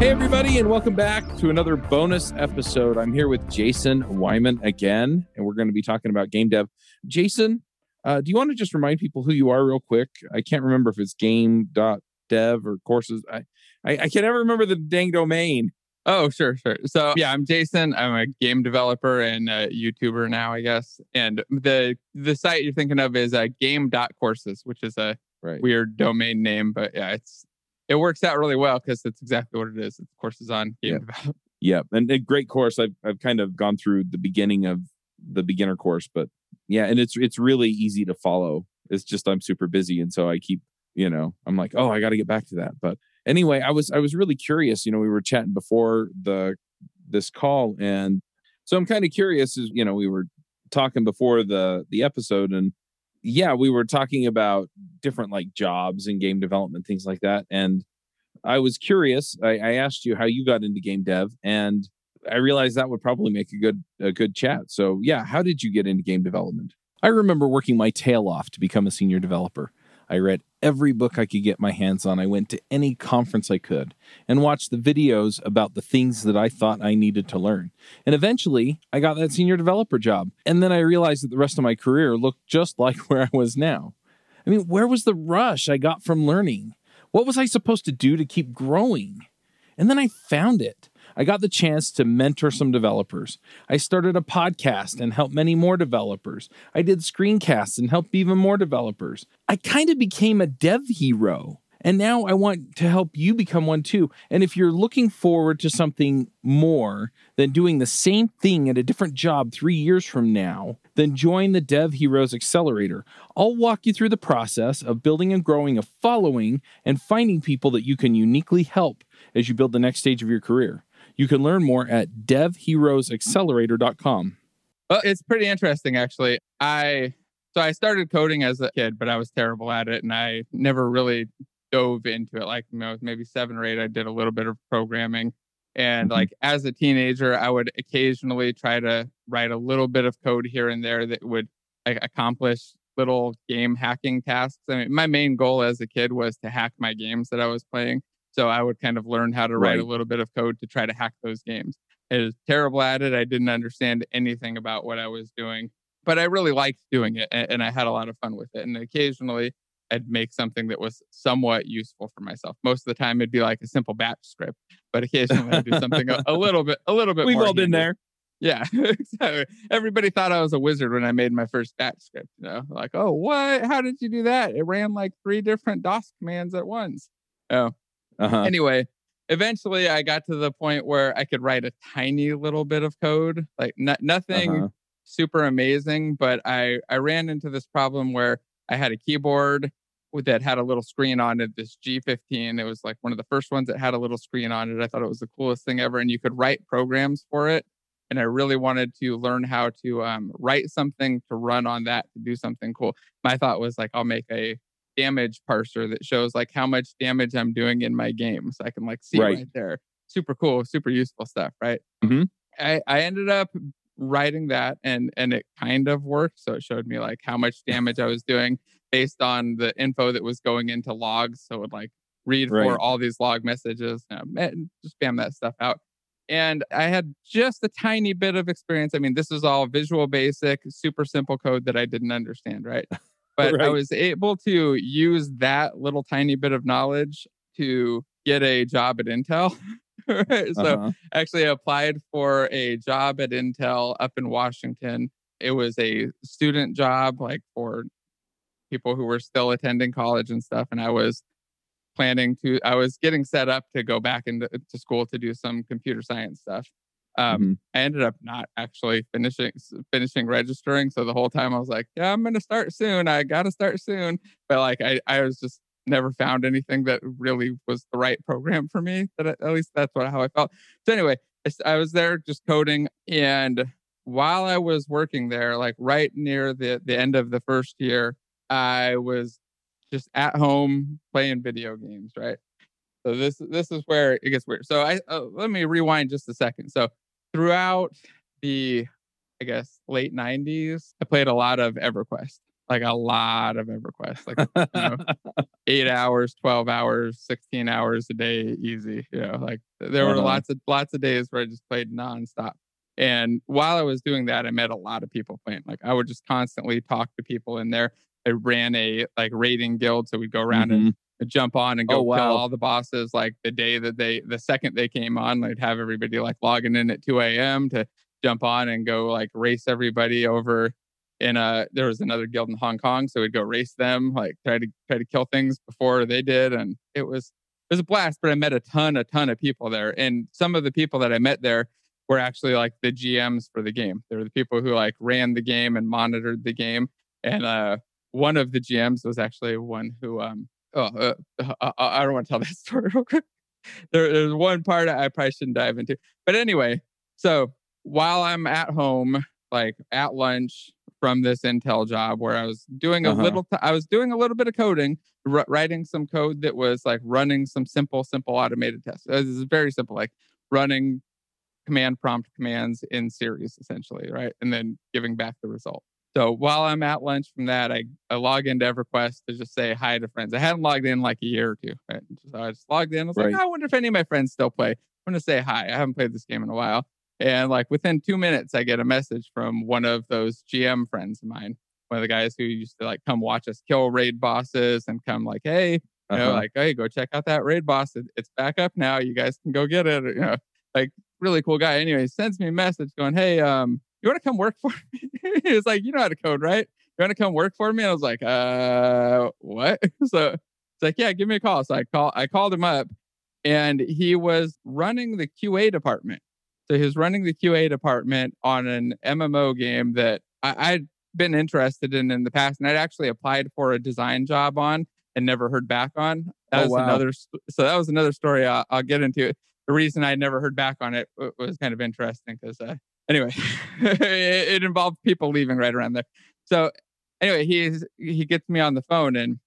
Hey, everybody, and welcome back to another bonus episode. I'm here with Jason Weimann again, and we're going to be talking about game dev. Jason, uh, do you want to just remind people who you are real quick? I can't remember if it's game.dev or courses. I, I, I can never remember the dang domain. Oh, sure, sure. So yeah, I'm Jason. I'm a game developer and a YouTuber now, I guess. And the the site you're thinking of is uh, game.courses, which is a Right. weird domain name, but yeah, it's it works out really well because it's exactly what it is. It's courses on game Yeah. development. Yeah, and a great course. I've I've kind of gone through the beginning of the beginner course, but yeah, and it's it's really easy to follow. It's just I'm super busy, and so I keep you know I'm like, oh, I got to get back to that. But anyway, I was I was really curious. You know, we were chatting before the this call, and so I'm kind of curious. Is you know we were talking before the the episode, and yeah, we were talking about different like jobs and game development things like that, and I was curious. I, I asked you how you got into game dev, and I realized that would probably make a good a good chat. So yeah, how did you get into game development? I remember working my tail off to become a senior developer. I read every book I could get my hands on. I went to any conference I could and watched the videos about the things that I thought I needed to learn. And eventually, I got that senior developer job. And then I realized that the rest of my career looked just like where I was now. I mean, where was the rush I got from learning? What was I supposed to do to keep growing? And then I found it. I got the chance to mentor some developers. I started a podcast and helped many more developers. I did screencasts and helped even more developers. I kind of became a dev hero. And now I want to help you become one too. And if you're looking forward to something more than doing the same thing at a different job three years from now, then join the Dev Heroes Accelerator. I'll walk you through the process of building and growing a following and finding people that you can uniquely help as you build the next stage of your career. You can learn more at devheroesaccelerator.com. Well, it's pretty interesting actually. I so I started coding as a kid, but I was terrible at it, and I never really dove into it. Like you know, maybe seven or eight, I did a little bit of programming. And Mhm. like as a teenager, I would occasionally try to write a little bit of code here and there that would like accomplish little game hacking tasks. I mean, my main goal as a kid was to hack my games that I was playing. So I would kind of learn how to write a little bit of code to try to hack those games. I was terrible at it. I didn't understand anything about what I was doing, but I really liked doing it a- and I had a lot of fun with it. And occasionally I'd make something that was somewhat useful for myself. Most of the time it'd be like a simple batch script, but occasionally I'd do something a, a little bit, a little bit We've more all been handy. there. Yeah, exactly. Everybody thought I was a wizard when I made my first batch script. You know, like, oh, what? How did you do that? It ran like three different DOS commands at once. Oh, Uh-huh. anyway, eventually I got to the point where I could write a tiny little bit of code, like no- nothing Uh-huh. super amazing, but I I ran into this problem where I had a keyboard that had a little screen on it, this G15. It was like one of the first ones that had a little screen on it. I thought it was the coolest thing ever, and you could write programs for it. And I really wanted to learn how to um, write something to run on that to do something cool. My thought was like, I'll make a damage parser that shows like how much damage I'm doing in my game, so I can like see Right. right, there. Super cool, super useful stuff, right? Mhm. I, I ended up writing that and and it kind of worked. So it showed me like how much damage I was doing based on the info that was going into logs. So it would like read Right. for all these log messages, and just spam that stuff out. And I had just a tiny bit of experience. I mean, this is all visual basic, super simple code that I didn't understand, right? But I was able to use that little tiny bit of knowledge to get a job at Intel. So Uh-huh. actually applied for a job at Intel up in Washington. It was a student job, like for people who were still attending college and stuff. And I was planning to, I was getting set up to go back into to school to do some computer science stuff. Um, Mhm. I ended up not actually finishing finishing registering. So the whole time I was like, yeah, I'm gonna start soon. I gotta start soon. But like I, I was just never found anything that really was the right program for me. That at least that's what how I felt. So anyway, I was there just coding, and while I was working there, like right near the the end of the first year, I was just at home playing video games, right? So this this is where it gets weird. So I uh, let me rewind just a second. So throughout the I guess late 90s, I played a lot of EverQuest. Like a lot of EverQuest. Like you know, 8 hours, 12 hours, 16 hours a day easy, you know. Like there were Uh-huh. lots of lots of days where I just played nonstop. And while I was doing that, I met a lot of people playing. Like I would just constantly talk to people in there. I ran a like raiding guild, so we'd go around and Mhm. Jump on and go Oh, kill all the bosses like the day that they the second they came on they'd have everybody like logging in at 2 a.m to jump on and go like race everybody over in a there was another guild in hong kong so we'd go race them like try to try to kill things before they did and it was it was a blast but i met a ton a ton of people there and some of the people that i met there were actually like the gms for the game. They were the people who like ran the game and monitored the game and uh one of the gms was actually one who um oh, uh, I, I don't want to tell that story real quick. There, there's one part I probably shouldn't dive into. But anyway, so while I'm at home, like at lunch from this Intel job where I was doing a Uh-huh. little, t- I was doing a little bit of coding, r- writing some code that was like running some simple, simple automated tests. This is very simple, like running command prompt commands in series essentially, right? And then giving back the result. So while I'm at lunch from that, I, I log into EverQuest to just say hi to friends. I hadn't logged in like a year or two. Right? So I just logged in. I was Right. like, I wonder if any of my friends still play. I'm gonna say hi. I haven't played this game in a while. And like within two minutes, I get a message from one of those GM friends of mine, one of the guys who used to like come watch us kill raid bosses and come like, hey, you know, Uh-huh. like, hey, go check out that raid boss. It's back up now. You guys can go get it. You know, like really cool guy. Anyway, he sends me a message going, hey, um, you want to come work for me? he was like, you know how to code, right? You want to come work for me? And I was like, uh, what? so it's like, yeah, give me a call. So I call, I called him up, and he was running the QA department. So he was running the QA department on an MMO game that I, I'd been interested in in the past, and I'd actually applied for a design job on and never heard back on. That Oh, was wow. another. So that was another story I'll, I'll get into. It. The reason I never heard back on it was kind of interesting because uh, anyway, it, it involved people leaving right around there. So anyway, he's he gets me on the phone and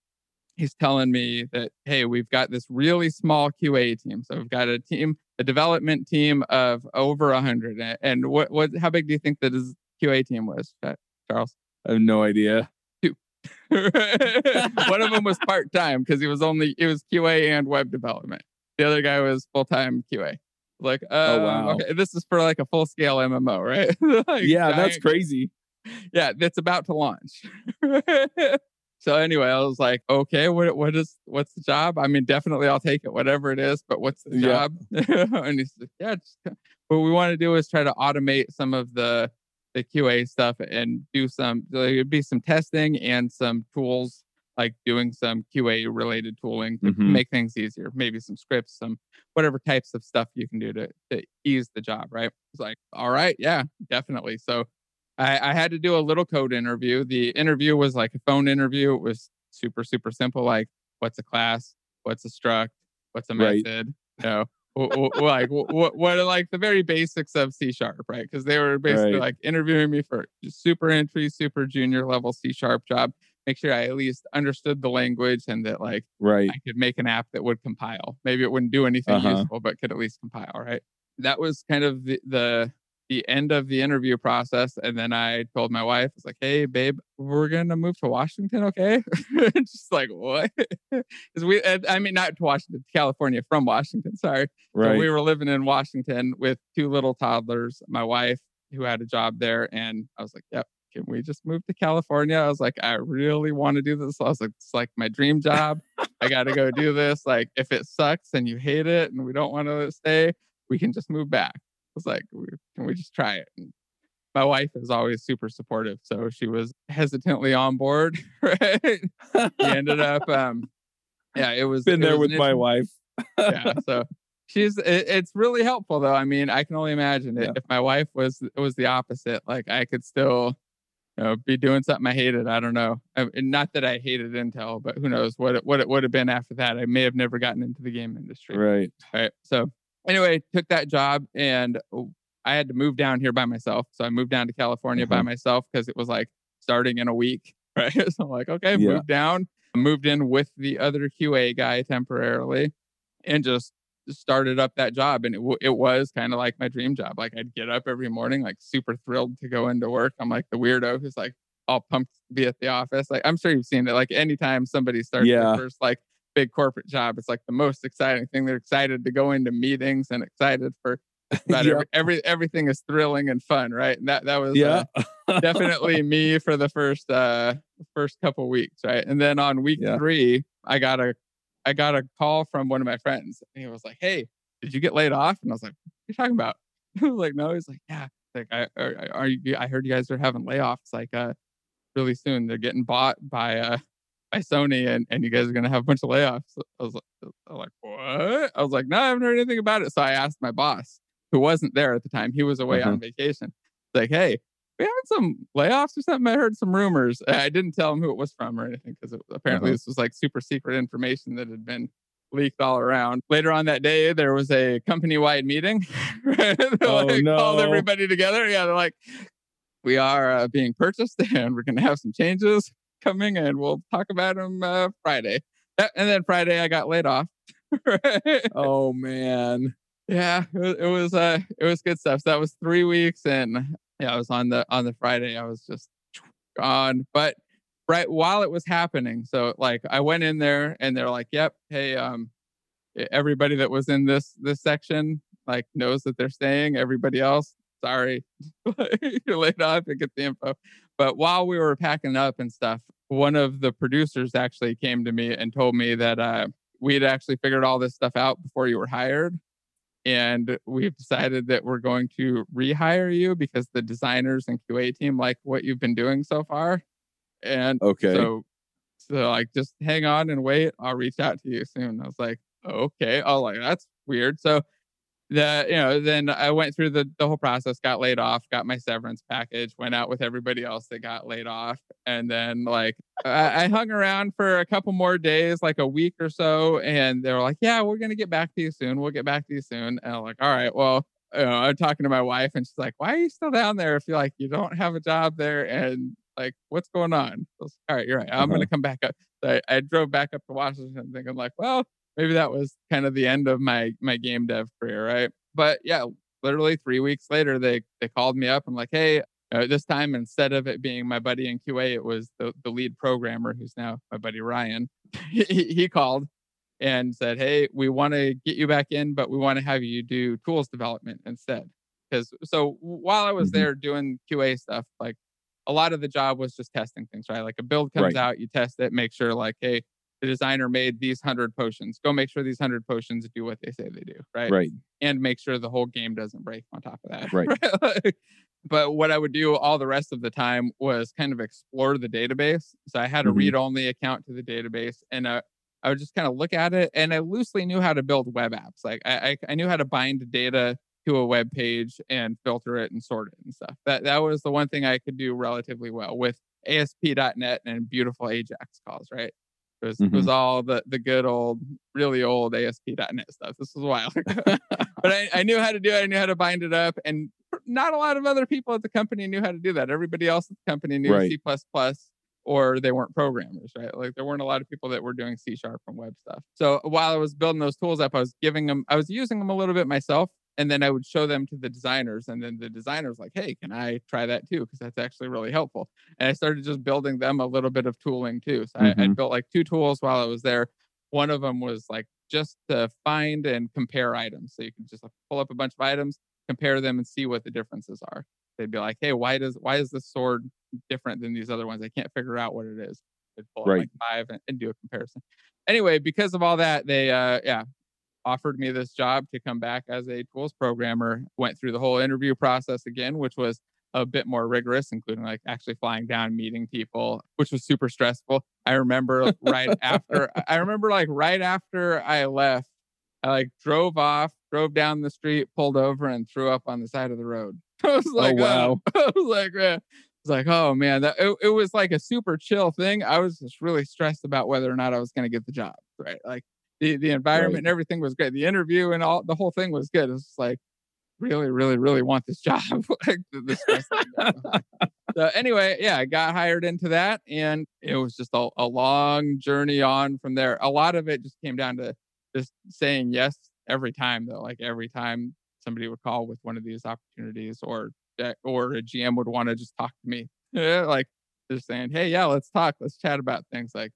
he's telling me that hey, we've got this really small QA team. So we've got a team, a development team of over a hundred. And what what how big do you think that his QA team was, uh, Charles? I have no idea. One of them was part time because he was only it was QA and web development. The other guy was full time QA. Like, oh um, wow. okay, this is for like a full scale MMO, right? Like, yeah, that's crazy. yeah, that's about to launch. so anyway, I was like, okay, what what is what's the job? I mean, definitely I'll take it, whatever it is, but what's the Yeah. job? and he said, yeah, just, what we want to do is try to automate some of the the QA stuff and do some like, it'd be some testing and some tools like doing some QA related tooling to Mhm. make things easier, maybe some scripts, some whatever types of stuff you can do to, to ease the job, right? It's like, all right, yeah, definitely. So I, I had to do a little code interview. The interview was like a phone interview. It was super, super simple. Like, what's a class? What's a struct? What's a Right. method? You know, like what, what are like the very basics of C sharp, right? Because they were basically Right. like interviewing me for super entry, super junior level C sharp job. Make sure I at least understood the language and that like Right. I could make an app that would compile. Maybe it wouldn't do anything Uh-huh. useful, but could at least compile, right? That was kind of the, the the end of the interview process. And then I told my wife, I was like, hey, babe, we're gonna move to Washington, okay? Just like what? Because we I mean not to Washington, California from Washington, sorry. So Right. we were living in Washington with two little toddlers, my wife, who had a job there, and I was like, Yep, can we just move to California? I was like, I really want to do this. I was like, it's like my dream job. I gotta go do this. Like, if it sucks and you hate it and we don't want to stay, we can just move back. I was like, can we just try it? And my wife is always super supportive, so she was hesitantly on board. Right? we ended up, um, yeah, it was Been it there was with my wife. yeah so she's it, it's really helpful though i mean i can only imagine it Yeah. if my wife was was the opposite like i could still you know be doing something i hated i don't know I, and not that i hated intel but who knows what it, what it would have been after that i may have never gotten into the game industry Right. right so anyway took that job and oh, i had to move down here by myself so i moved down to california by Uh-huh. myself because it was like starting in a week right so i'm like okay Yeah. moved down moved in with the other qa guy temporarily and just started up that job. And it, w- it was kind of like my dream job. Like I'd get up every morning, like super thrilled to go into work. I'm like the weirdo who's like all pumped to be at the office. Like I'm sure you've seen it. Like anytime somebody starts Yeah. their first like big corporate job, it's like the most exciting thing. They're excited to go into meetings and excited for about Yeah. every, every everything is thrilling and fun, right? And that that was uh, definitely me for the first uh first couple weeks, right? And then on week Yeah. three, I got a I got a call from one of my friends. And he was like, "Hey, did you get laid off?" And I was like, "What are you talking about?" I was like, "No." He's like, "Yeah." Like, I are, are you? I heard you guys are having layoffs like uh really soon. They're getting bought by uh by Sony, and and you guys are gonna have a bunch of layoffs. I was like, I was like, what? I was like, no, I haven't heard anything about it. So I asked my boss, who wasn't there at the time. He was away Uh-huh. on vacation. Like, hey, we having some layoffs or something. I heard some rumors. I didn't tell him who it was from or anything because apparently Uh-huh. this was like super secret information that had been leaked all around. Later on that day, there was a company wide meeting. They, Oh, like, Called everybody together. Yeah, they're like, we are uh, being purchased and we're going to have some changes coming and we'll talk about them uh, Friday. And then Friday, I got laid off. oh man. yeah it was, it was uh it was good stuff so that was three weeks and yeah i was on the on the friday i was just gone but right while it was happening so like i went in there and they're like yep hey um everybody that was in this this section like knows that they're staying everybody else sorry you're laid off and get the info. But while we were packing up and stuff one of the producers actually came to me and told me that uh we had actually figured all this stuff out before you were hired and we've decided that we're going to rehire you because the designers and QA team like what you've been doing so far. And Okay. so, so like, just hang on and wait. I'll reach out to you soon. I was like, okay. I like, that's weird. So the, you know, then I went through the, the whole process, got laid off, got my severance package, went out with everybody else that got laid off. And then like, I, I hung around for a couple more days, like a week or so. And they were like, yeah, we're going to get back to you soon. We'll get back to you soon. And I'm like, all right, well, you know, I'm talking to my wife and she's like, why are you still down there if you like, you don't have a job there? And like, what's going on? I was, all right, you're right. I'm going to uh-huh. come back up. So I, I drove back up to Washington thinking like, well, maybe that was kind of the end of my, my game dev career. Right. But yeah, literally three weeks later, they, they called me up. I'm like, Hey, uh, this time instead of it being my buddy in QA, it was the, the lead programmer who's now my buddy Ryan. he, he called and said, Hey, we want to get you back in, but we want to have you do tools development instead. Because so while I was Mhm. there doing QA stuff, like a lot of the job was just testing things, right? Like a build comes Right. out, you test it, make sure, like, hey, the designer made these hundred potions. Go make sure these hundred potions do what they say they do, right? Right. and make sure the whole game doesn't break on top of that. Right. But what I would do all the rest of the time was kind of explore the database. So I had a Mhm. read only account to the database and uh, I would just kind of look at it and I loosely knew how to build web apps. Like I, I, I knew how to bind data to a web page and filter it and sort it and stuff. That that was the one thing I could do relatively well with ASP.NET and beautiful Ajax calls, right? It was, it was mm-hmm. all the the good old, really old ASP.NET stuff. This was a while ago. but I, I knew how to do it. I knew how to bind it up. And not a lot of other people at the company knew how to do that. Everybody else at the company knew Right. C or they weren't programmers, right? Like there weren't a lot of people that were doing C sharp and web stuff. So while I was building those tools up, I was giving them, I was using them a little bit myself. And then I would show them to the designers. And then the designers like, hey, can I try that too? Because that's actually really helpful. And I started just building them a little bit of tooling too. So I, I Mhm. built like two tools while I was there. One of them was like just to find and compare items. So you can just like pull up a bunch of items, compare them, and see what the differences are. They'd be like, "Hey, why does why is this sword different than these other ones? I can't figure out what it is." They'd pull up like Right. five and, and do a comparison. Anyway, because of all that, they uh yeah offered me this job to come back as a tools programmer. Went through the whole interview process again, which was a bit more rigorous, including like actually flying down, meeting people, which was super stressful. I remember right after, I remember like right after I left, I like drove off, drove down the street, pulled over, and threw up on the side of the road. Oh, oh. I was like, oh, wow. I was like, man, I was like, oh man, that it, it was like a super chill thing. I was just really stressed about whether or not I was going to get the job, right? Like the the environment Right. and everything was great. The interview and all the whole thing was good. It's like, really, really, really want this job. like the, the stress. that I got. so anyway, yeah, I got hired into that, and it was just a, a long journey on from there. A lot of it just came down to just saying yes every time though. Like every time somebody would call with one of these opportunities, or eh, or a GM would want to just talk to me, like just saying, "Hey, yeah, let's talk, let's chat about things." Like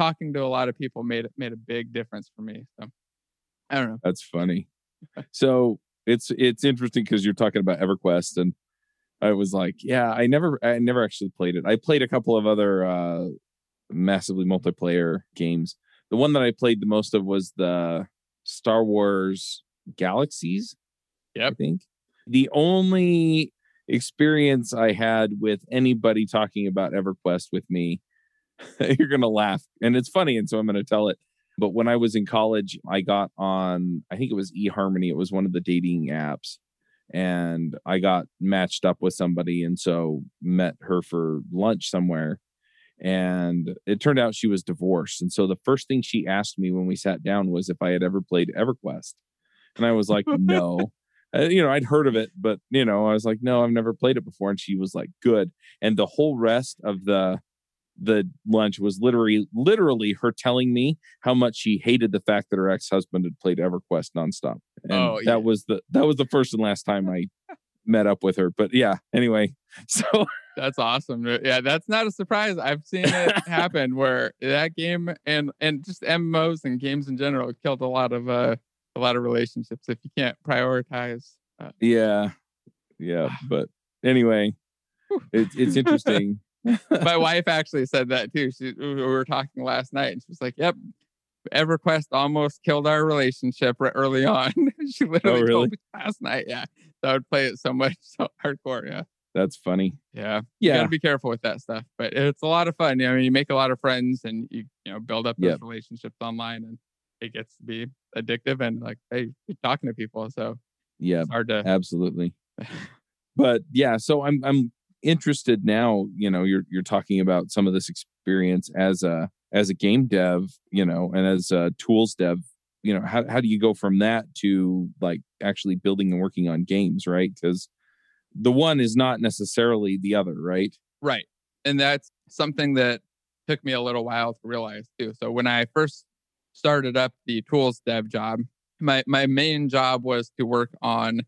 talking to a lot of people made it made a big difference for me. So I don't know. That's funny. so it's it's interesting because you're talking about EverQuest and I was like, yeah, I never I never actually played it. I played a couple of other uh massively multiplayer games. The one that I played the most of was the Star Wars Galaxies. Yeah, I think. The only experience I had with anybody talking about EverQuest with me, you're going to laugh. And it's funny. And so I'm going to tell it. But when I was in college, I got on, I think it was eHarmony. It was one of the dating apps. And I got matched up with somebody. And so met her for lunch somewhere. And it turned out she was divorced. And so the first thing she asked me when we sat down was if I had ever played EverQuest. And I was like, no. Uh, you know, I'd heard of it, but you know, I was like, no, I've never played it before. And she was like, good. And the whole rest of the the lunch was literally literally her telling me how much she hated the fact that her ex-husband had played EverQuest nonstop. And Oh, that was the that was the first and last time I met up with her. But yeah, anyway. So That's awesome. Yeah, that's not a surprise. I've seen it happen where that game and and just MMOs and games in general killed a lot of uh a lot of relationships if you can't prioritize. Uh, yeah. Yeah. But anyway, it's it's interesting. My wife actually said that too. She we were talking last night and she was like, "Yep, EverQuest almost killed our relationship right early on." she oh, literally Oh, really? told me last night. Yeah, so I would play it so much, so hardcore. Yeah, That's funny. yeah, you Yeah. gotta be careful with that stuff, but it's a lot of fun. I mean, you make a lot of friends and you you know build up those Yep. relationships online, and it gets to be addictive and like hey, you're talking to people, so Yeah. it's hard to. absolutely but yeah so i'm i'm interested now you know you're you're talking about some of this experience as a as a game dev you know and as a tools dev you know how, how do you go from that to like actually building and working on games right because the one is not necessarily the other right Right. And that's something that took me a little while to realize too. So when I first started up the tools dev job, my my main job was to work on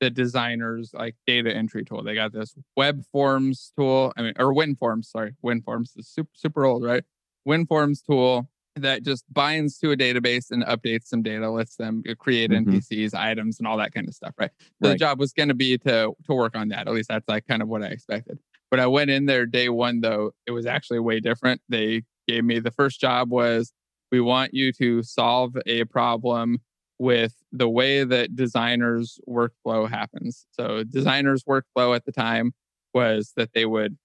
the designer's like data entry tool. They got this web forms tool, I mean, or WinForms, sorry, WinForms is super super old, right? WinForms tool that just binds to a database and updates some data, lets them create Mhm. NPCs, items, and all that kind of stuff, right? So the job was going to be to to work on that. At least that's like kind of what I expected. But I went in there day one though, it was actually way different. They gave me the first job was we want you to solve a problem with the way that designers workflow happens. So designers workflow at the time was that they would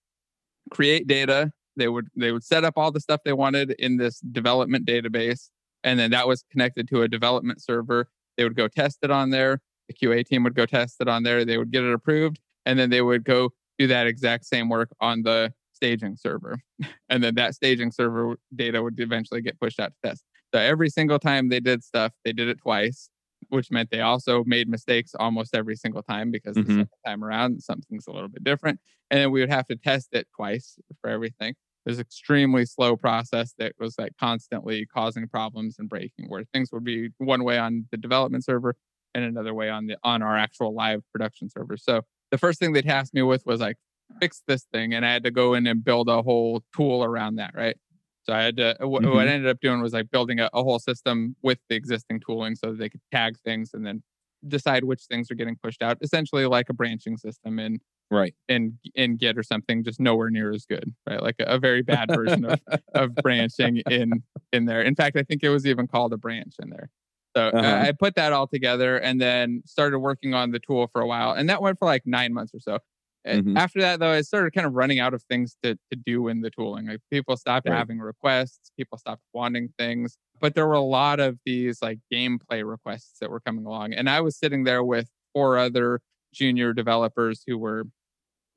create data, they would they would set up all the stuff they wanted in this development database and then that was connected to a development server. They would go test it on there. The QA team would go test it on there. They would get it approved and then they would go do that exact same work on the staging server. And then that staging server data would eventually get pushed out to test. So every single time they did stuff, they did it twice, which meant they also made mistakes almost every single time because the Mhm. second time around something's a little bit different. And then we would have to test it twice for everything. It was extremely slow process that was like constantly causing problems and breaking where things would be one way on the development server and another way on the on our actual live production server. So the first thing they tasked me with was like fix this thing and I had to go in and build a whole tool around that, right? So I had to wh- what I Mhm. ended up doing was like building a, a whole system with the existing tooling so that they could tag things and then decide which things are getting pushed out. Essentially like a branching system in right in in Git or something, just nowhere near as good, right? Like a, a very bad version of of branching in in there. In fact, I think it was even called a branch in there. So Uh-huh. I, I put that all together and then started working on the tool for a while, and that went for like nine months or so. Uh, Mhm. After that, though, I started kind of running out of things to to do in the tooling. Like people stopped Right. having requests, people stopped wanting things, but there were a lot of these like gameplay requests that were coming along, and I was sitting there with four other junior developers who were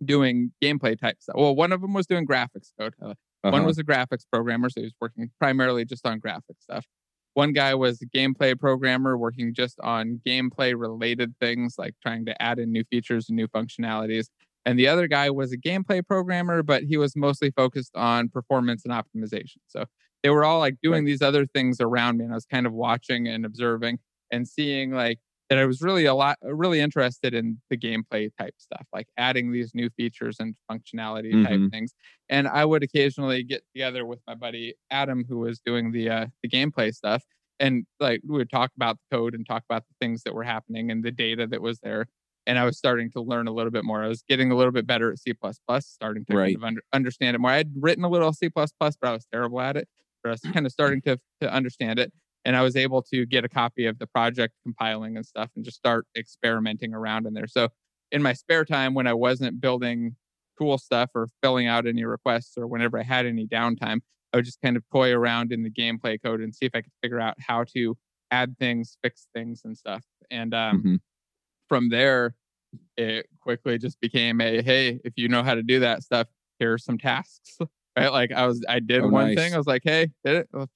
doing gameplay type stuff. Well, one of them was doing graphics code. Uh, One Uh-huh. was a graphics programmer, so he was working primarily just on graphic stuff. One guy was a gameplay programmer working just on gameplay related things, like trying to add in new features and new functionalities. And the other guy was a gameplay programmer, but he was mostly focused on performance and optimization. So they were all like doing right. these other things around me. And I was kind of watching and observing and seeing like that I was really a lot really interested in the gameplay type stuff, like adding these new features and functionality mm-hmm. type things. And I would occasionally get together with my buddy Adam, who was doing the uh, the gameplay stuff, and like we would talk about the code and talk about the things that were happening and the data that was there. And I was starting to learn a little bit more. I was getting a little bit better at C++, starting to right. kind of under, understand it more. I had written a little C++, but I was terrible at it. But I was kind of starting to to understand it and I was able to get a copy of the project compiling and stuff and just start experimenting around in there. So in my spare time when I wasn't building cool stuff or filling out any requests or whenever I had any downtime, I would just kind of toy around in the gameplay code and see if I could figure out how to add things, fix things and stuff. And um, mm-hmm. From there, it quickly just became a hey, if you know how to do that stuff, here are some tasks. Right. Like I was, I did oh, one nice. thing. I was like, hey, did it?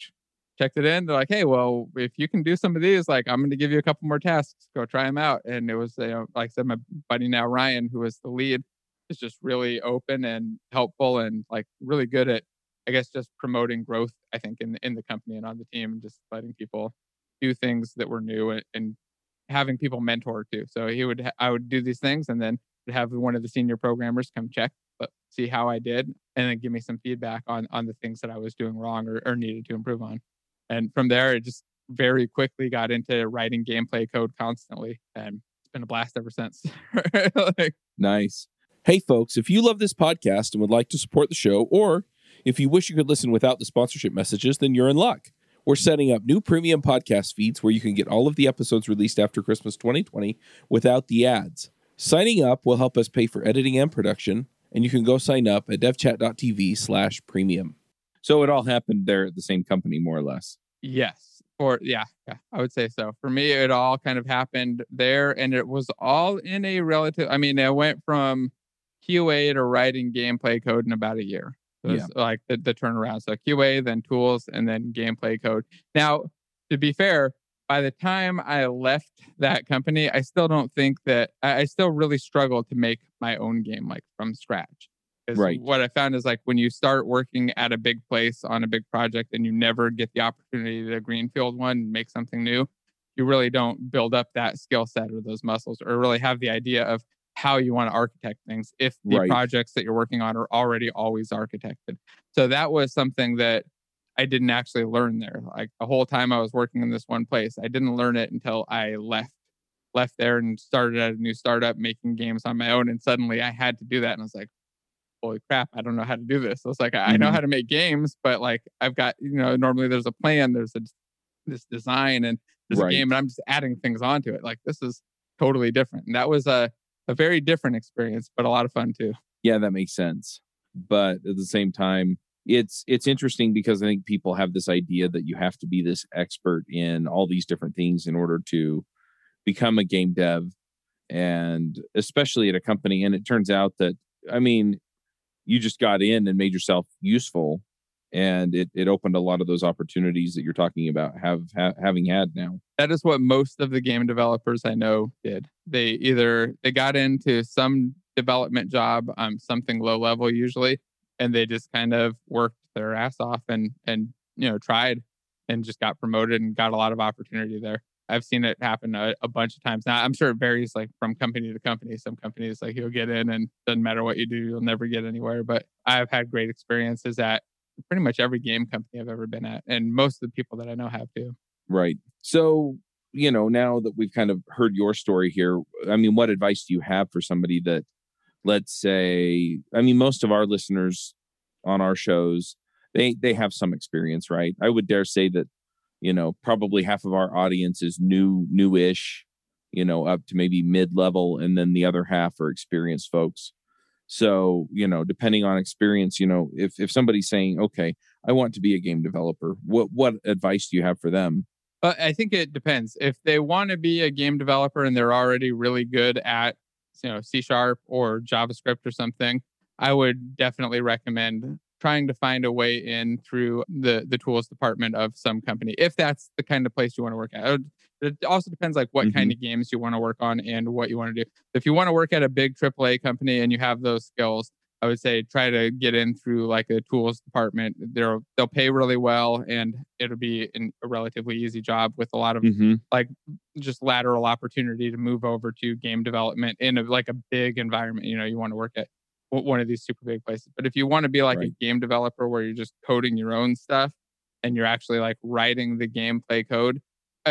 checked it in. They're like, hey, well, if you can do some of these, like, I'm going to give you a couple more tasks. Go try them out. And it was, you know, like I said, my buddy now, Ryan, who was the lead, is just really open and helpful and like really good at, I guess, just promoting growth, I think, in, in the company and on the team and just letting people do things that were new and, and having people mentor too. So he would, ha- I would do these things and then have one of the senior programmers come check, but see how I did and then give me some feedback on, on the things that I was doing wrong or, or needed to improve on. And from there, it just very quickly got into writing gameplay code constantly. And it's been a blast ever since. like, nice. Hey, folks, if you love this podcast and would like to support the show, or if you wish you could listen without the sponsorship messages, then you're in luck. We're setting up new premium podcast feeds where you can get all of the episodes released after Christmas 2020 without the ads. Signing up will help us pay for editing and production, and you can go sign up at devchat.tv slash premium. So it all happened there at the same company, more or less. Yes. Or yeah, yeah, I would say so. For me, it all kind of happened there, and it was all in a relative. I mean, I went from QA to writing gameplay code in about a year. So yeah. like the, the turnaround. So QA, then tools, and then gameplay code. Now, to be fair, by the time I left that company, I still don't think that I, I still really struggled to make my own game like from scratch. Right. What I found is like when you start working at a big place on a big project and you never get the opportunity to greenfield one and make something new, you really don't build up that skill set or those muscles or really have the idea of how you want to architect things if the right. projects that you're working on are already always architected. So that was something that I didn't actually learn there. Like the whole time I was working in this one place, I didn't learn it until I left left there and started at a new startup making games on my own and suddenly I had to do that and I was like holy crap, I don't know how to do this. I was like, I, mm-hmm. I know how to make games, but like I've got, you know, normally there's a plan, there's a this design and this right. game and I'm just adding things onto it. Like this is totally different. And that was a, a very different experience, but a lot of fun too. Yeah, that makes sense. But at the same time, it's it's interesting because I think people have this idea that you have to be this expert in all these different things in order to become a game dev and especially at a company and it turns out that I mean you just got in and made yourself useful and it, it opened a lot of those opportunities that you're talking about have ha- having had now that is what most of the game developers i know did they either they got into some development job um something low level usually and they just kind of worked their ass off and and you know tried and just got promoted and got a lot of opportunity there I've seen it happen a, a, bunch of times. Now I'm sure it varies like from company to company. Some companies like you'll get in and doesn't matter what you do, you'll never get anywhere. But I've had great experiences at pretty much every game company I've ever been at, and most of the people that I know have too. Right. So you know, now that we've kind of heard your story here, I mean, what advice do you have for somebody that, let's say, I mean, most of our listeners on our shows, they they have some experience, right? I would dare say that you know probably half of our audience is new newish you know up to maybe mid level and then the other half are experienced folks so you know depending on experience you know if if somebody's saying okay i want to be a game developer what what advice do you have for them? Uh, i think it depends. If they want to be a game developer and they're already really good at you know c sharp or javascript or something i would definitely recommend trying to find a way in through the the tools department of some company if that's the kind of place you want to work at it also depends like what mm-hmm. kind of games you want to work on and what you want to do if you want to work at a big aaa company and you have those skills I would say try to get in through like a tools department. They'll they'll pay really well, and it'll be a relatively easy job with a lot of hmm like just lateral opportunity to move over to game development in a, like a big environment. You know, you want to work at one of these super big places. But if you want to be like a game developer where you're just coding your own stuff and you're actually like writing the gameplay code,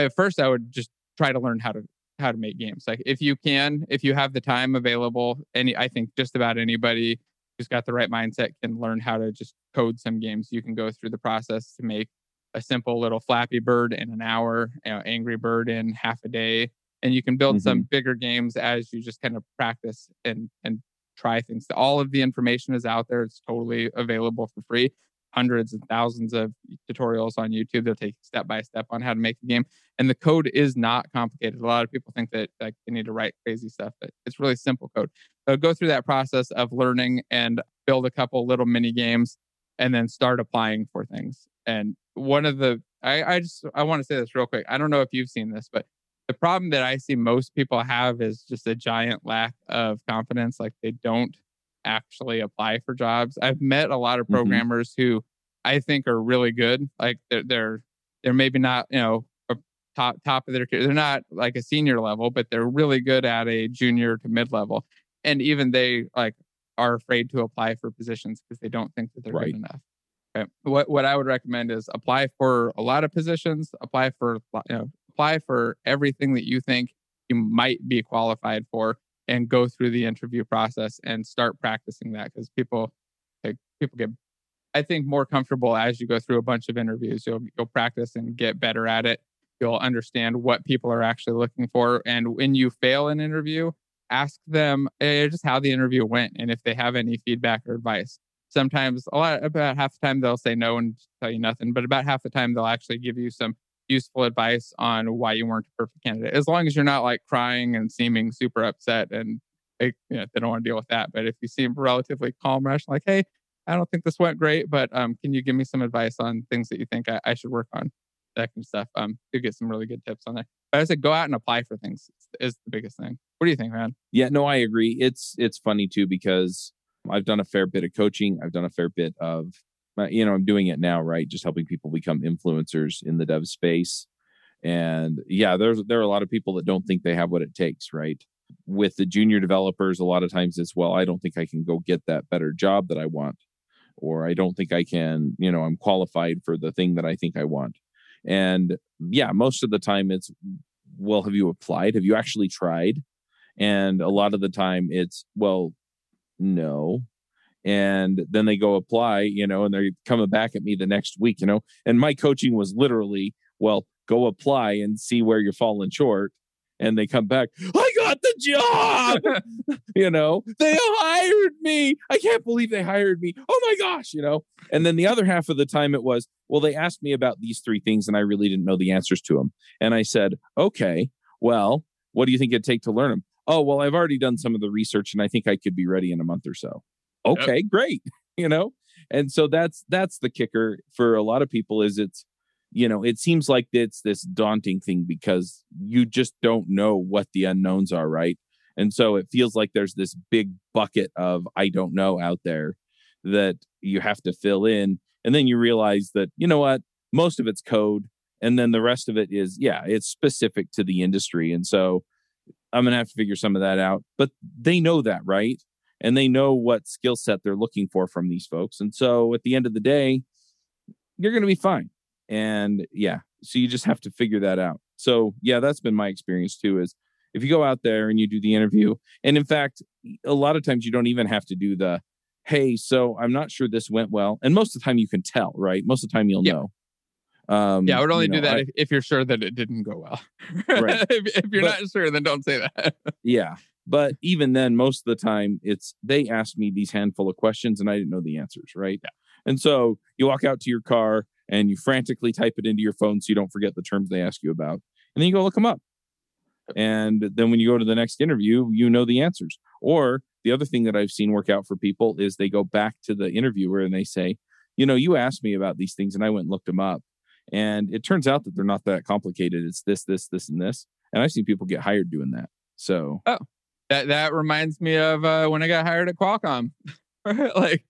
at first I would just try to learn how to how to make games. Like if you can, if you have the time available, any I think just about anybody who's got the right mindset can learn how to just code some games. You can go through the process to make a simple little Flappy Bird in an hour, you know, Angry Bird in half a day, and you can build some mm-hmm. bigger games as you just kind of practice and and try things. All of the information is out there; it's totally available for free. Hundreds and thousands of tutorials on YouTube. They'll take step by step on how to make a game, and the code is not complicated. A lot of people think that like they need to write crazy stuff, but it's really simple code. So go through that process of learning and build a couple little mini games, and then start applying for things. And one of the I, I just I want to say this real quick. I don't know if you've seen this, but the problem that I see most people have is just a giant lack of confidence. Like they don't actually apply for jobs. I've met a lot of Mhm. programmers who I think are really good. Like they're they're they're maybe not you know a top top of their career. They're not like a senior level, but they're really good at a junior to mid level. And even they like are afraid to apply for positions because they don't think that they're Right. good enough. Okay. What what I would recommend is apply for a lot of positions. Apply for you know apply for everything that you think you might be qualified for, and go through the interview process and start practicing that because people like people get I think more comfortable as you go through a bunch of interviews. You'll you'll practice and get better at it. You'll understand what people are actually looking for, and when you fail an interview, ask them eh, just how the interview went and if they have any feedback or advice sometimes a lot about half the time they'll say no and tell you nothing but about half the time they'll actually give you some useful advice on why you weren't a perfect candidate as long as you're not like crying and seeming super upset and they, you know, they don't want to deal with that but if you seem relatively calm rational like hey i don't think this went great but um, can you give me some advice on things that you think i, I should work on that kind of stuff um you get some really good tips on there but i said go out and apply for things is, the biggest thing what do you think man Yeah, no, I agree. It's it's funny too because I've done a fair bit of coaching. I've done a fair bit of, Uh, you know, I'm doing it now, right? Just helping people become influencers in the dev space. And yeah, there's there are a lot of people that don't think they have what it takes, right? With the junior developers, a lot of times it's well, I don't think I can go get that better job that I want, or I don't think I can, you know, I'm qualified for the thing that I think I want. And yeah, most of the time it's, well, have you applied? Have you actually tried? And a lot of the time it's, well, no. And then they go apply, you know, and they're coming back at me the next week, you know. And my coaching was literally, well, go apply and see where you're falling short. And they come back, I got the job, you know, they hired me. I can't believe they hired me. Oh my gosh, you know. And then the other half of the time it was, well, they asked me about these three things and I really didn't know the answers to them. And I said, okay, well, what do you think it'd take to learn them? Oh, well, I've already done some of the research and I think I could be ready in a month or so. Okay, great. You know? And so that's that's the kicker for a lot of people is it's you know, it seems like it's this daunting thing because you just don't know what the unknowns are, right? And so it feels like there's this big bucket of I don't know out there that you have to fill in. And then you realize that, you know what, most of it's code. And then the rest of it is, yeah, it's specific to the industry. And so I'm going to have to figure some of that out. But they know that, right? And they know what skill set they're looking for from these folks. And so at the end of the day, you're going to be fine. And yeah, so you just have to figure that out. So yeah, that's been my experience too is if you go out there and you do the interview, and in fact, a lot of times you don't even have to do the, hey, so I'm not sure this went well. And most of the time you can tell, right? Most of the time you'll Yeah. know. Um, Yeah, I would only you do that I- if, if you're sure that it didn't go well. Right. if, if you're But- not sure, then don't say that. Yeah. But even then, most of the time, it's they asked me these handful of questions and I didn't know the answers, right? Yeah. And so you walk out to your car and you frantically type it into your phone so you don't forget the terms they ask you about. And then you go look them up. And then when you go to the next interview, you know the answers. Or the other thing that I've seen work out for people is they go back to the interviewer and they say, you know, you asked me about these things and I went and looked them up. And it turns out that they're not that complicated. It's this, this, this, and this. And I've seen people get hired doing that. So oh. That that reminds me of uh, when I got hired at Qualcomm. like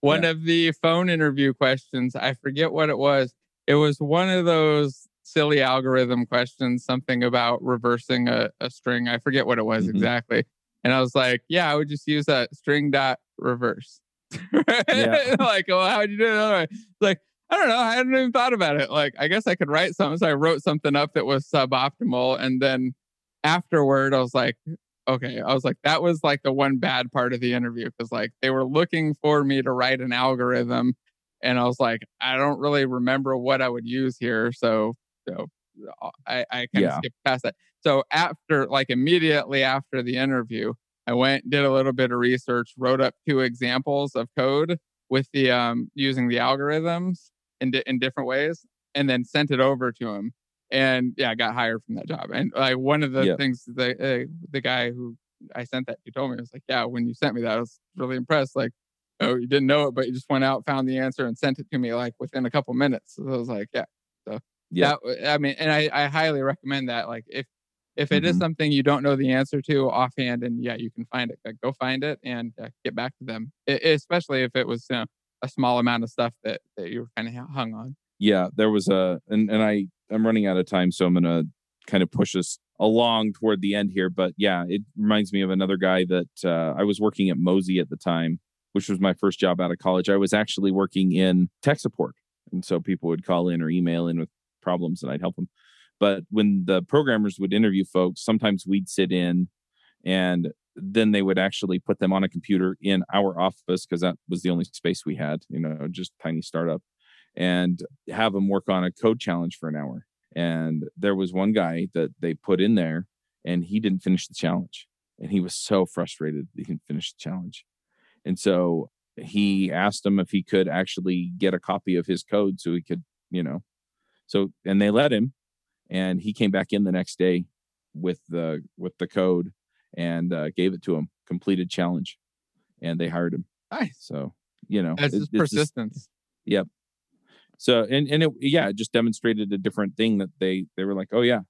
one yeah. of the phone interview questions, I forget what it was. It was one of those silly algorithm questions, something about reversing a, a string. I forget what it was mm-hmm. exactly. And I was like, yeah, I would just use that string dot reverse. yeah. like, well, how would you do it? Like, I don't know. I hadn't even thought about it. Like, I guess I could write something. So I wrote something up that was suboptimal. And then afterward, I was like, okay. I was like, that was like the one bad part of the interview because like they were looking for me to write an algorithm. And I was like, I don't really remember what I would use here. So, so uh, I, I kind of yeah. skipped past that. So after, like immediately after the interview, I went, did a little bit of research, wrote up two examples of code with the um using the algorithms in di- in different ways, and then sent it over to him. And yeah, I got hired from that job. And like one of the yep. things the uh, the guy who I sent that to told me, I was like, yeah, when you sent me that, I was really impressed. Like, oh, you didn't know it, but you just went out, found the answer, and sent it to me like within a couple minutes. So I was like, yeah. So yeah, that, I mean, and I, I highly recommend that. Like, if if it mm-hmm. is something you don't know the answer to offhand, and yeah, you can find it, like, go find it and uh, get back to them. It, especially if it was you know, a small amount of stuff that that you were kind of hung on. Yeah, there was a, and and I I'm running out of time, so I'm gonna kind of push us along toward the end here. But yeah, it reminds me of another guy that uh, I was working at Mozy at the time, which was my first job out of college. I was actually working in tech support, and so people would call in or email in with problems, and I'd help them. But when the programmers would interview folks, sometimes we'd sit in and then they would actually put them on a computer in our office because that was the only space we had, you know, just tiny startup and have them work on a code challenge for an hour. And there was one guy that they put in there and he didn't finish the challenge. And he was so frustrated he didn't finish the challenge. And so he asked him if he could actually get a copy of his code so he could, you know, so, and they let him and he came back in the next day with the with the code and uh, gave it to him completed challenge and they hired him nice so you know that's it, persistence just, yep so and and it yeah it just demonstrated a different thing that they they were like oh yeah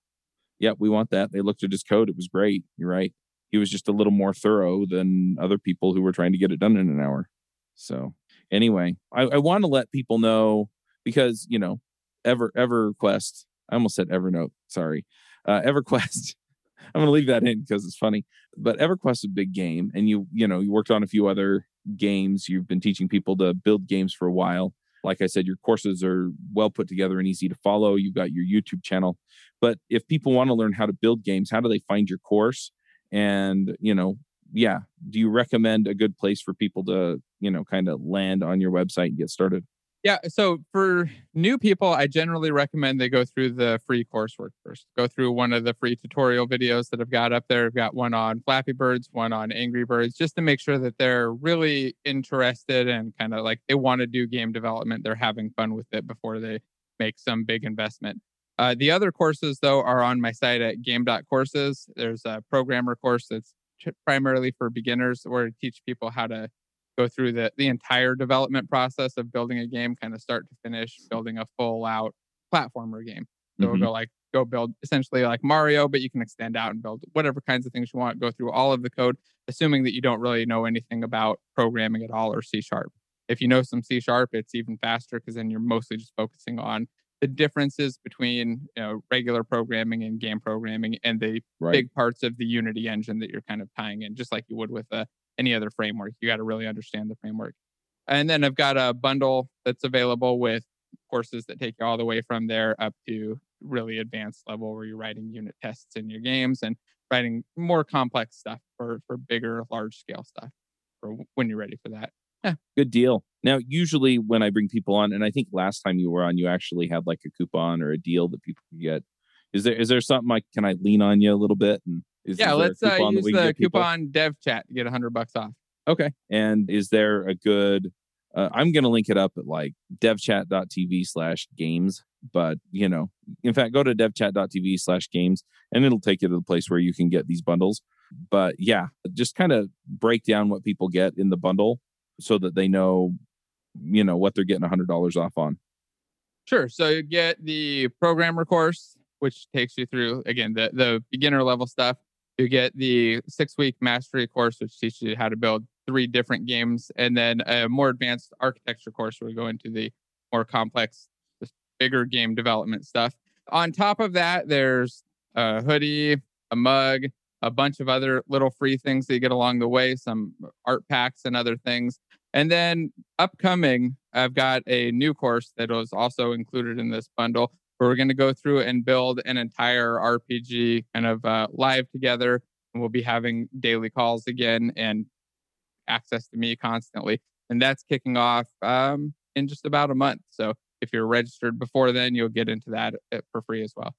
yeah we want that they looked at his code it was great you're right he was just a little more thorough than other people who were trying to get it done in an hour so anyway i, I want to let people know because you know ever everquest I almost said Evernote. Sorry, uh, EverQuest. I'm going to leave that in because it's funny. But EverQuest is a big game, and you you know you worked on a few other games. You've been teaching people to build games for a while. Like I said, your courses are well put together and easy to follow. You've got your YouTube channel. But if people want to learn how to build games, how do they find your course? And you know, yeah, do you recommend a good place for people to you know kind of land on your website and get started? Yeah. So for new people, I generally recommend they go through the free coursework first. Go through one of the free tutorial videos that I've got up there. I've got one on Flappy Birds, one on Angry Birds, just to make sure that they're really interested and kind of like they want to do game development. They're having fun with it before they make some big investment. Uh, the other courses, though, are on my site at game.courses. There's a programmer course that's primarily for beginners where I teach people how to go through the the entire development process of building a game, kind of start to finish, building a full out platformer game. So mm-hmm. we'll go like go build essentially like Mario, but you can extend out and build whatever kinds of things you want. Go through all of the code, assuming that you don't really know anything about programming at all or C sharp. If you know some C sharp, it's even faster because then you're mostly just focusing on the differences between you know, regular programming and game programming and the right. big parts of the Unity engine that you're kind of tying in, just like you would with a any other framework. You got to really understand the framework. And then I've got a bundle that's available with courses that take you all the way from there up to really advanced level where you're writing unit tests in your games and writing more complex stuff for for bigger, large scale stuff for when you're ready for that. Yeah. Good deal. Now, usually when I bring people on, and I think last time you were on, you actually had like a coupon or a deal that people could get. Is there is there something like can I lean on you a little bit and is, yeah, is let's uh, use the coupon dev chat to get a hundred bucks off. Okay. And is there a good? Uh, I'm going to link it up at like devchat.tv slash games. But, you know, in fact, go to devchat.tv slash games and it'll take you to the place where you can get these bundles. But yeah, just kind of break down what people get in the bundle so that they know, you know, what they're getting $100 off on. Sure. So you get the programmer course, which takes you through, again, the, the beginner level stuff. You get the six week mastery course, which teaches you how to build three different games, and then a more advanced architecture course where we go into the more complex, bigger game development stuff. On top of that, there's a hoodie, a mug, a bunch of other little free things that you get along the way, some art packs and other things. And then upcoming, I've got a new course that was also included in this bundle where we're going to go through and build an entire RPG kind of uh, live together. And we'll be having daily calls again and access to me constantly. And that's kicking off um, in just about a month. So if you're registered before then, you'll get into that uh, for free as well.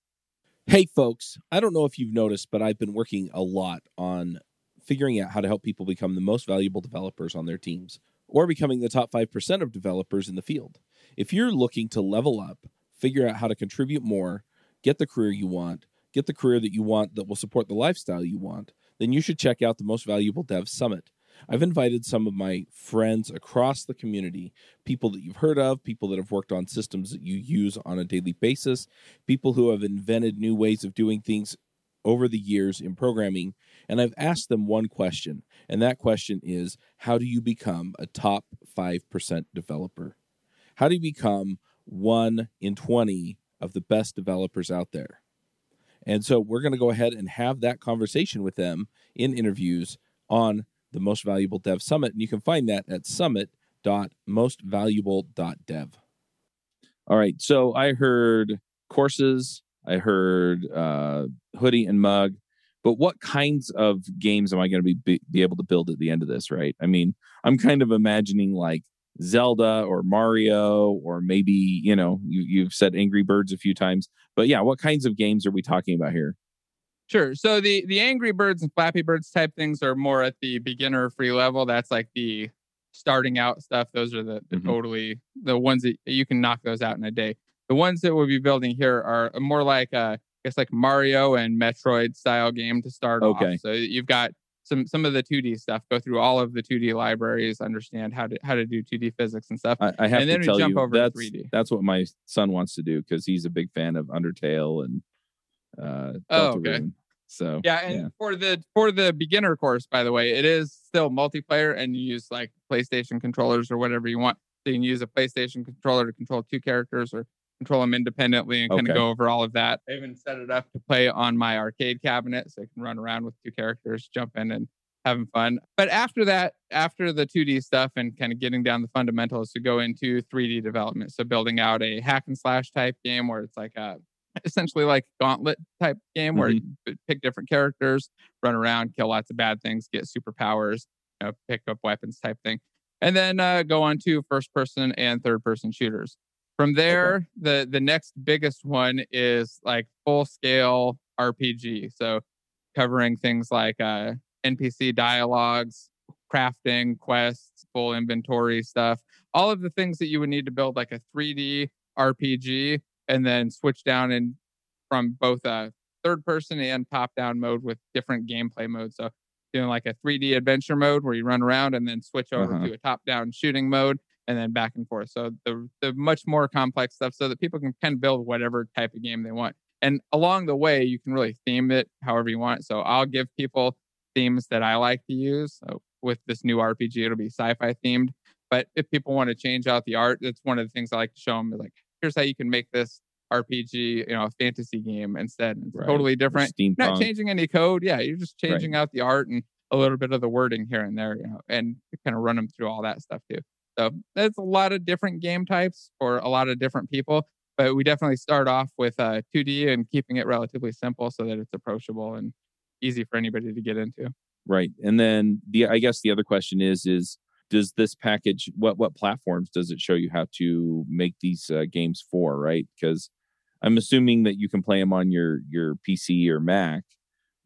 Hey, folks, I don't know if you've noticed, but I've been working a lot on figuring out how to help people become the most valuable developers on their teams or becoming the top 5% of developers in the field. If you're looking to level up, figure out how to contribute more, get the career you want, get the career that you want that will support the lifestyle you want, then you should check out the Most Valuable Dev Summit. I've invited some of my friends across the community, people that you've heard of, people that have worked on systems that you use on a daily basis, people who have invented new ways of doing things over the years in programming. And I've asked them one question, and that question is how do you become a top 5% developer? How do you become one in 20 of the best developers out there? And so we're going to go ahead and have that conversation with them in interviews on the Most Valuable Dev Summit. And you can find that at summit.mostvaluable.dev. All right. So I heard courses, I heard uh, hoodie and mug, but what kinds of games am I going to be, be be able to build at the end of this? Right. I mean, I'm kind of imagining like Zelda or Mario or maybe you know you you've said Angry Birds a few times, but yeah, what kinds of games are we talking about here? Sure. So the the Angry Birds and Flappy Birds type things are more at the beginner free level. That's like the starting out stuff. Those are the, the mm-hmm. totally the ones that you can knock those out in a day. The ones that we'll be building here are more like uh, I guess like Mario and Metroid style game to start okay. off. So you've got some some of the 2D stuff. Go through all of the 2D libraries, understand how to how to do 2D physics and stuff. I, I have and to tell you, that's, that's what my son wants to do because he's a big fan of Undertale and uh, oh, okay. So yeah, and yeah. for the for the beginner course, by the way, it is still multiplayer, and you use like PlayStation controllers or whatever you want. So you can use a PlayStation controller to control two characters or control them independently and kind of go over all of that. I even set it up to play on my arcade cabinet so I can run around with two characters, jump in and having fun. But after that, after the 2D stuff and kind of getting down the fundamentals to go into 3D development. So building out a hack and slash type game where it's like a essentially like gauntlet type game where mm-hmm. you pick different characters, run around, kill lots of bad things, get superpowers, you know, pick up weapons type thing. And then uh, go on to first person and third person shooters. From there, okay. the the next biggest one is like full scale RPG. So covering things like uh, NPC dialogues, crafting, quests, full inventory stuff, all of the things that you would need to build like a 3D RPG and then switch down and from both a third person and top down mode with different gameplay modes. So doing like a 3D adventure mode where you run around and then switch over uh-huh. to a top down shooting mode and then back and forth. So the the much more complex stuff so that people can kind of build whatever type of game they want. And along the way, you can really theme it however you want. So I'll give people themes that I like to use. So with this new RPG, it'll be sci-fi themed. But if people want to change out the art, that's one of the things I like to show them. Like, here's how you can make this RPG, you know, a fantasy game instead. It's right. totally different. Not changing any code. Yeah, you're just changing right. out the art and a little bit of the wording here and there, you know, and kind of run them through all that stuff too. So there's a lot of different game types for a lot of different people, but we definitely start off with uh, 2D and keeping it relatively simple so that it's approachable and easy for anybody to get into. Right, and then the I guess the other question is is does this package what what platforms does it show you how to make these uh, games for? Right, because I'm assuming that you can play them on your your PC or Mac,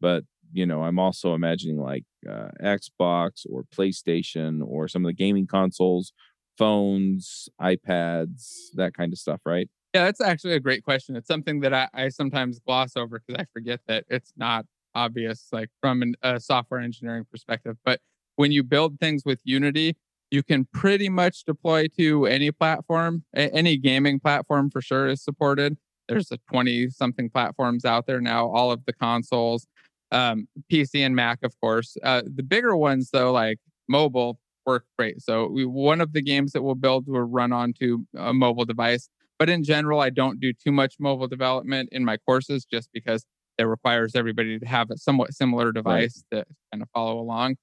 but you know I'm also imagining like uh, Xbox or PlayStation or some of the gaming consoles, phones, iPads, that kind of stuff, right? Yeah, that's actually a great question. It's something that I, I sometimes gloss over because I forget that it's not obvious, like from an, a software engineering perspective. But when you build things with Unity, you can pretty much deploy to any platform, any gaming platform for sure is supported. There's a 20 something platforms out there now, all of the consoles, um, PC and Mac, of course. Uh, the bigger ones, though, like mobile work great. So we, one of the games that we'll build will run onto a mobile device. But in general, I don't do too much mobile development in my courses just because it requires everybody to have a somewhat similar device right. to kind of follow along.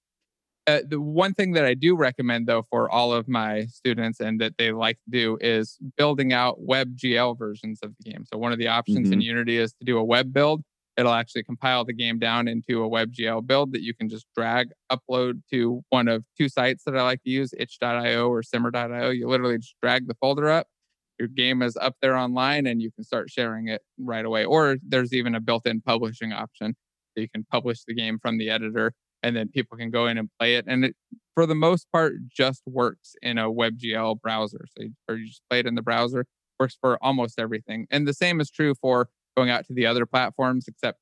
Uh, the one thing that I do recommend, though, for all of my students and that they like to do is building out WebGL versions of the game. So, one of the options mm-hmm. in Unity is to do a web build. It'll actually compile the game down into a WebGL build that you can just drag, upload to one of two sites that I like to use, itch.io or simmer.io. You literally just drag the folder up. Your game is up there online and you can start sharing it right away. Or there's even a built in publishing option. So you can publish the game from the editor and then people can go in and play it. And it, for the most part, just works in a WebGL browser. So you, or you just play it in the browser, works for almost everything. And the same is true for going out to the other platforms, except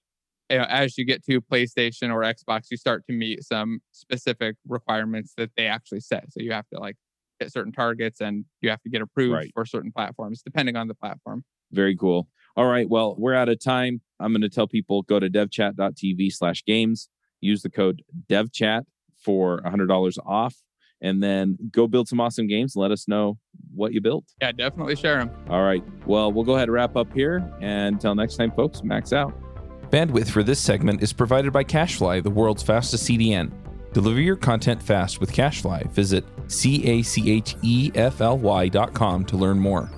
you know, as you get to PlayStation or Xbox, you start to meet some specific requirements that they actually set. So you have to like hit certain targets and you have to get approved right. for certain platforms, depending on the platform. Very cool. All right. Well, we're out of time. I'm going to tell people go to devchat.tv slash games, use the code devchat for $100 off, and then go build some awesome games and let us know what you built. Yeah, definitely share them. All right. Well, we'll go ahead and wrap up here. And until next time, folks, max out. Bandwidth for this segment is provided by CacheFly, the world's fastest CDN. Deliver your content fast with CacheFly. Visit C A C H E F L Y dot com to learn more.